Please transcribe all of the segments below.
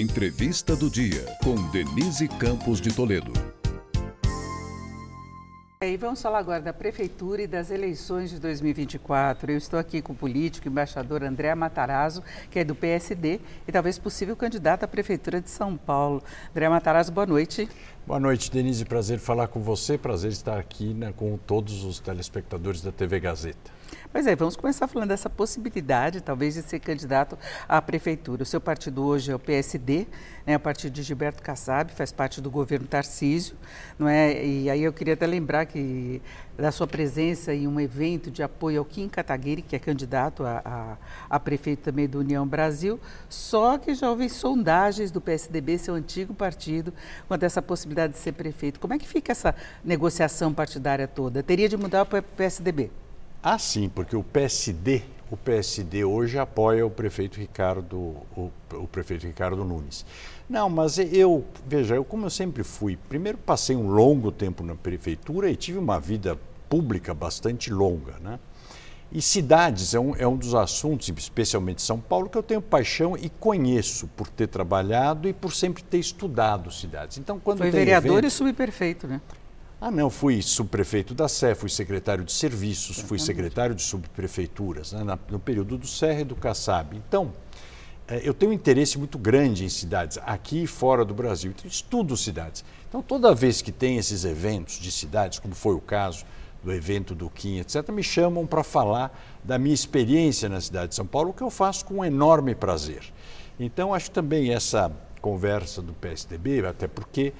Entrevista do dia com Denise Campos de Toledo. E vamos falar agora da Prefeitura e das eleições de 2024. Eu estou aqui com o político, embaixador André Matarazzo, que é do PSD e talvez possível candidato à Prefeitura de São Paulo. André Matarazzo, boa noite. Boa noite, Denise. Prazer falar com você. Prazer estar aqui né, com todos os telespectadores da TV Gazeta. Pois é, vamos começar falando dessa possibilidade, talvez, de ser candidato à prefeitura. O seu partido hoje é o PSD, né, o partido de Gilberto Kassab, faz parte do governo Tarcísio, não é? E aí eu queria até lembrar que da sua presença em um evento de apoio ao Kim Kataguiri, que é candidato a, a, a prefeito também do União Brasil, só que já houve sondagens do PSDB, seu antigo partido, quanto a essa possibilidade de ser prefeito. Como é que fica essa negociação partidária toda? Teria de mudar para o PSDB? Ah, sim, porque o PSD, o PSD hoje apoia o prefeito Ricardo, o, o, prefeito Ricardo Nunes. Não, mas eu, veja, eu como eu sempre fui, primeiro passei um longo tempo na prefeitura e tive uma vida pública bastante longa, né? E cidades é um, é um dos assuntos, especialmente São Paulo, que eu tenho paixão e conheço por ter trabalhado e por sempre ter estudado cidades. Então, quando Foi vereador evento, e subprefeito, né? Ah, não, fui subprefeito da Sé, fui secretário de serviços, fui secretário de subprefeituras, né, no período do Serra e do Kassab. Então, é, eu tenho um interesse muito grande em cidades, aqui e fora do Brasil. Então, estudo cidades. Então, toda vez que tem esses eventos de cidades, como foi o caso do evento do Kim, etc., me chamam para falar da minha experiência na cidade de São Paulo, que eu faço com um enorme prazer. Então, acho também essa conversa do PSDB, até porque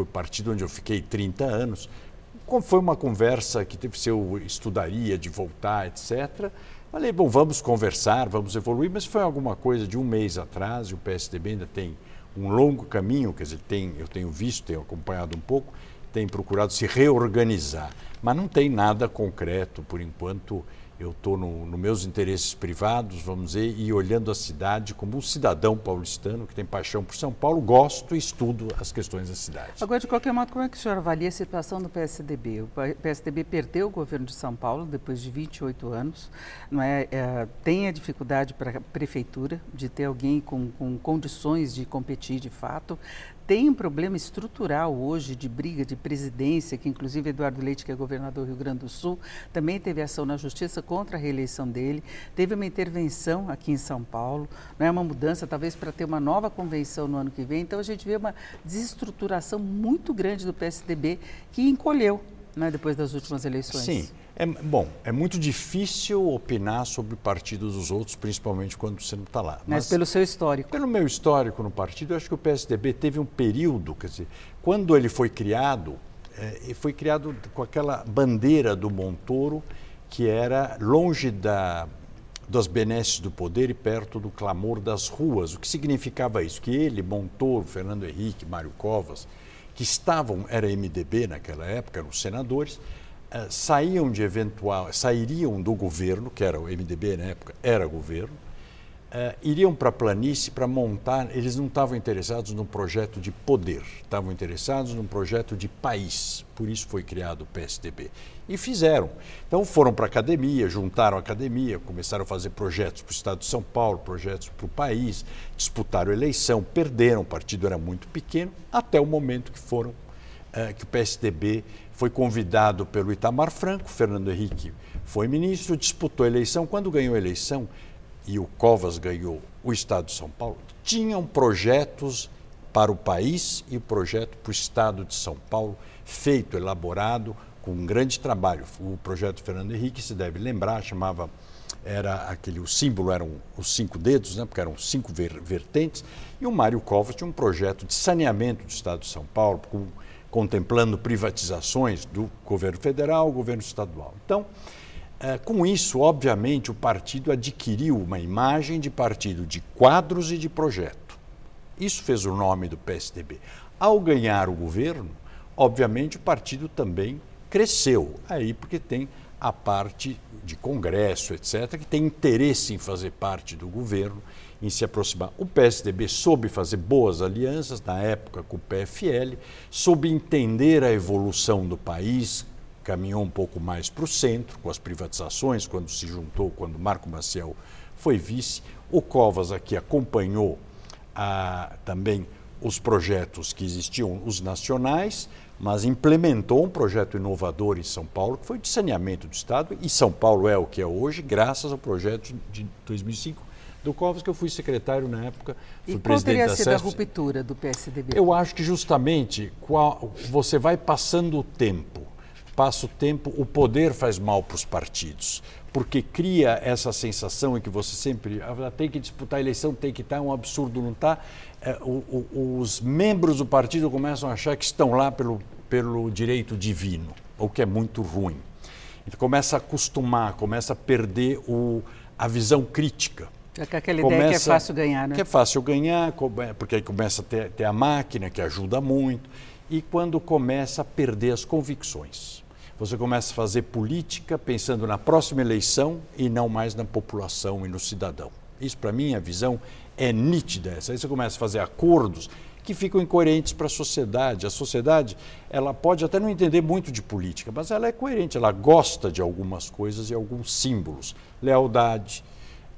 foi partido onde eu fiquei 30 anos. Foi uma conversa que teve se eu estudaria de voltar, etc. Falei, bom, vamos conversar, vamos evoluir, mas foi alguma coisa de um mês atrás, e o PSDB ainda tem um longo caminho, quer dizer, tem, eu tenho visto, tenho acompanhado um pouco, tem procurado se reorganizar, mas não tem nada concreto por enquanto eu estou nos no meus interesses privados, vamos dizer, e olhando a cidade como um cidadão paulistano que tem paixão por São Paulo, gosto e estudo as questões da cidade. Agora, de qualquer modo, como é que o senhor avalia a situação do PSDB? O PSDB perdeu o governo de São Paulo depois de 28 anos, não é? é tem a dificuldade para a prefeitura de ter alguém com, com condições de competir de fato, tem um problema estrutural hoje de briga de presidência, que inclusive Eduardo Leite, que é governador do Rio Grande do Sul, também teve ação na justiça contra a reeleição dele. Teve uma intervenção aqui em São Paulo, não é uma mudança, talvez para ter uma nova convenção no ano que vem. Então a gente vê uma desestruturação muito grande do PSDB que encolheu né, depois das últimas eleições. Sim. É, bom, é muito difícil opinar sobre partidos dos outros, principalmente quando você não está lá. Mas, Mas, pelo seu histórico. Pelo meu histórico no partido, eu acho que o PSDB teve um período, quer dizer, quando ele foi criado, é, foi criado com aquela bandeira do Montoro, que era longe da, das benesses do poder e perto do clamor das ruas. O que significava isso? Que ele, Montoro, Fernando Henrique, Mário Covas, que estavam, era MDB naquela época, eram senadores, eh, saíam de eventual, sairiam do governo, que era o MDB na época, era governo, uh, iriam para a planície para montar, eles não estavam interessados num projeto de poder, estavam interessados num projeto de país. Por isso foi criado o PSDB. E fizeram. Então foram para a academia, juntaram a academia, começaram a fazer projetos para o Estado de São Paulo, projetos para o país, disputaram eleição, perderam, o partido era muito pequeno, até o momento que foram, uh, que o PSDB foi convidado pelo Itamar Franco, Fernando Henrique foi ministro, disputou a eleição. Quando ganhou a eleição e o Covas ganhou o Estado de São Paulo, tinham projetos para o país e projeto para o Estado de São Paulo, feito, elaborado, com um grande trabalho. O projeto Fernando Henrique, se deve lembrar, chamava era aquele o símbolo eram os cinco dedos, né, porque eram cinco vertentes, e o Mário Covas tinha um projeto de saneamento do Estado de São Paulo, com contemplando privatizações do governo federal, governo estadual. Então, com isso, obviamente, o partido adquiriu uma imagem de partido de quadros e de projeto. Isso fez o nome do PSDB. Ao ganhar o governo, obviamente, o partido também cresceu. Aí, porque tem a parte de Congresso, etc., que tem interesse em fazer parte do governo em se aproximar. O PSDB soube fazer boas alianças, na época com o PFL, soube entender a evolução do país, caminhou um pouco mais para o centro, com as privatizações, quando se juntou, quando Marco Maciel foi vice. O Covas aqui acompanhou a, também os projetos que existiam, os nacionais, mas implementou um projeto inovador em São Paulo, que foi de saneamento do Estado, e São Paulo é o que é hoje, graças ao projeto de 2005 do Covas, que eu fui secretário na época. Fui e qual teria sido CESP. a ruptura do PSDB? Eu acho que justamente qual, você vai passando o tempo, passa o tempo, o poder faz mal para os partidos, porque cria essa sensação em que você sempre ah, tem que disputar a eleição, tem que estar, é um absurdo não está. É, o, o, os membros do partido começam a achar que estão lá pelo, pelo direito divino, o que é muito ruim. Então começa a acostumar, começa a perder o, a visão crítica. É aquela começa, ideia que é fácil ganhar, né? Que é fácil ganhar, porque aí começa a ter, ter a máquina que ajuda muito. E quando começa a perder as convicções. Você começa a fazer política pensando na próxima eleição e não mais na população e no cidadão. Isso, para mim, a visão é nítida. Aí você começa a fazer acordos que ficam incoerentes para a sociedade. A sociedade, ela pode até não entender muito de política, mas ela é coerente, ela gosta de algumas coisas e alguns símbolos. Lealdade,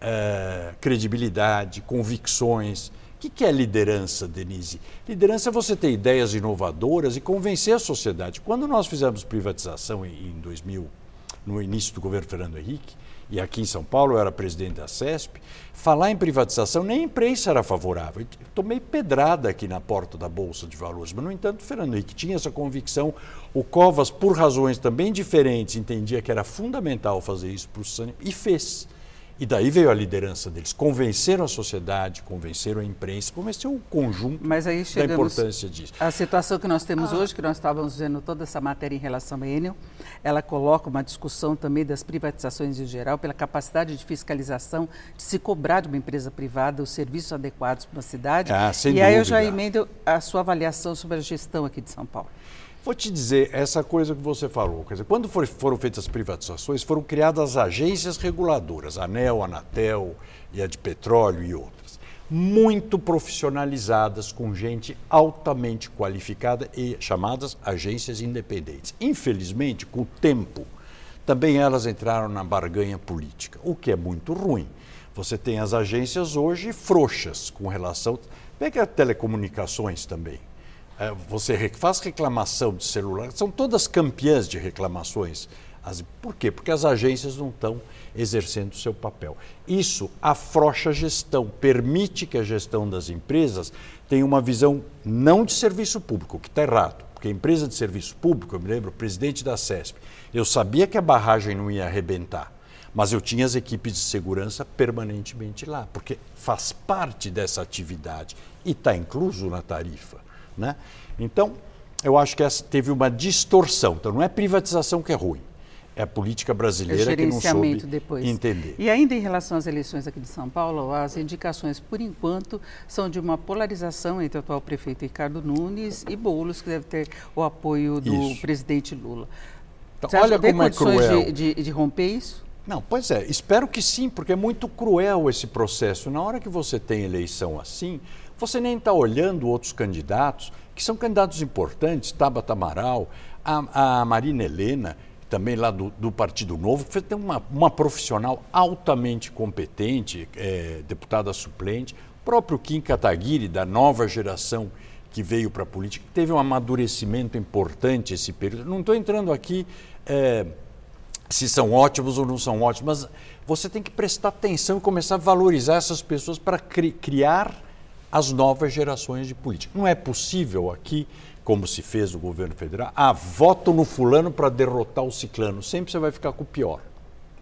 é, credibilidade, convicções. O que é liderança, Denise? Liderança é você ter ideias inovadoras e convencer a sociedade. Quando nós fizemos privatização em 2000, no início do governo Fernando Henrique, e aqui em São Paulo eu era presidente da CESP, falar em privatização nem a imprensa era favorável. Eu tomei pedrada aqui na porta da Bolsa de Valores, mas, no entanto, Fernando Henrique tinha essa convicção. O Covas, por razões também diferentes, entendia que era fundamental fazer isso para o Sânia e fez. E daí veio a liderança deles. Convenceram a sociedade, convenceram a imprensa, convenceram o conjunto Mas aí da importância disso. A situação que nós temos ah. hoje, que nós estávamos vendo toda essa matéria em relação a Enel, ela coloca uma discussão também das privatizações em geral, pela capacidade de fiscalização, de se cobrar de uma empresa privada os serviços adequados para uma cidade. Ah, sem e dúvida. aí eu já emendo a sua avaliação sobre a gestão aqui de São Paulo. Vou te dizer, essa coisa que você falou, quer dizer, quando for, foram feitas as privatizações, foram criadas agências reguladoras, ANEL, Anatel e a de petróleo e outras, muito profissionalizadas, com gente altamente qualificada e chamadas agências independentes. Infelizmente, com o tempo, também elas entraram na barganha política, o que é muito ruim. Você tem as agências hoje frouxas com relação. Pega telecomunicações também você faz reclamação de celular, são todas campeãs de reclamações. As, por quê? Porque as agências não estão exercendo o seu papel. Isso afrouxa a gestão, permite que a gestão das empresas tenha uma visão não de serviço público, que está errado. Porque a empresa de serviço público, eu me lembro, o presidente da CESP, eu sabia que a barragem não ia arrebentar, mas eu tinha as equipes de segurança permanentemente lá, porque faz parte dessa atividade e está incluso na tarifa. Né? Então, eu acho que essa teve uma distorção. Então, não é privatização que é ruim, é a política brasileira que não soube depois. entender. E ainda em relação às eleições aqui de São Paulo, as indicações, por enquanto, são de uma polarização entre o atual prefeito Ricardo Nunes e Boulos, que deve ter o apoio do isso. presidente Lula. Então, Você olha como é cruel. De, de, de romper isso? Não, pois é, espero que sim, porque é muito cruel esse processo. Na hora que você tem eleição assim, você nem está olhando outros candidatos, que são candidatos importantes, Tabata Amaral, a, a Marina Helena, também lá do, do Partido Novo, que tem uma, uma profissional altamente competente, é, deputada suplente, próprio Kim Kataguiri, da nova geração que veio para a política, teve um amadurecimento importante esse período. Não estou entrando aqui é, se são ótimos ou não são ótimos, mas você tem que prestar atenção e começar a valorizar essas pessoas para cri criar as novas gerações de política. Não é possível aqui, como se fez no governo federal, ah, voto no fulano para derrotar o ciclano. Sempre você vai ficar com o pior.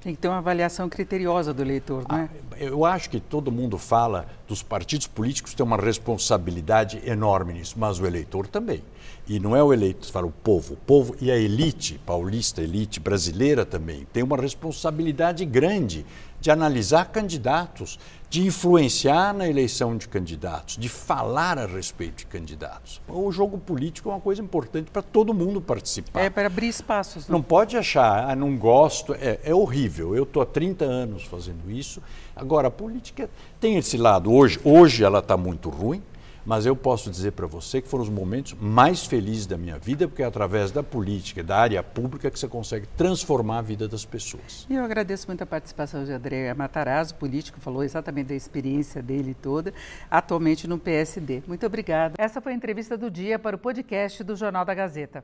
Tem que ter uma avaliação criteriosa do eleitor, não é? Ah, eu acho que todo mundo fala dos partidos políticos têm uma responsabilidade enorme nisso, mas o eleitor também. E não é o eleitor, você fala o povo. O povo e a elite paulista, elite brasileira também, tem uma responsabilidade grande de analisar candidatos, de influenciar na eleição de candidatos, de falar a respeito de candidatos. O jogo político é uma coisa importante para todo mundo participar. É para abrir espaços. Não, não pode achar, ah, não gosto, é, é horrível. Eu estou há 30 anos fazendo isso. Agora, a política tem esse lado. Hoje, hoje ela está muito ruim, mas eu posso dizer para você que foram os momentos mais felizes da minha vida, porque é através da política, da área pública, que você consegue transformar a vida das pessoas. E eu agradeço muito a participação de André Matarazzo, político, falou exatamente da experiência dele toda, atualmente no PSD. Muito obrigada. Essa foi a entrevista do dia para o podcast do Jornal da Gazeta.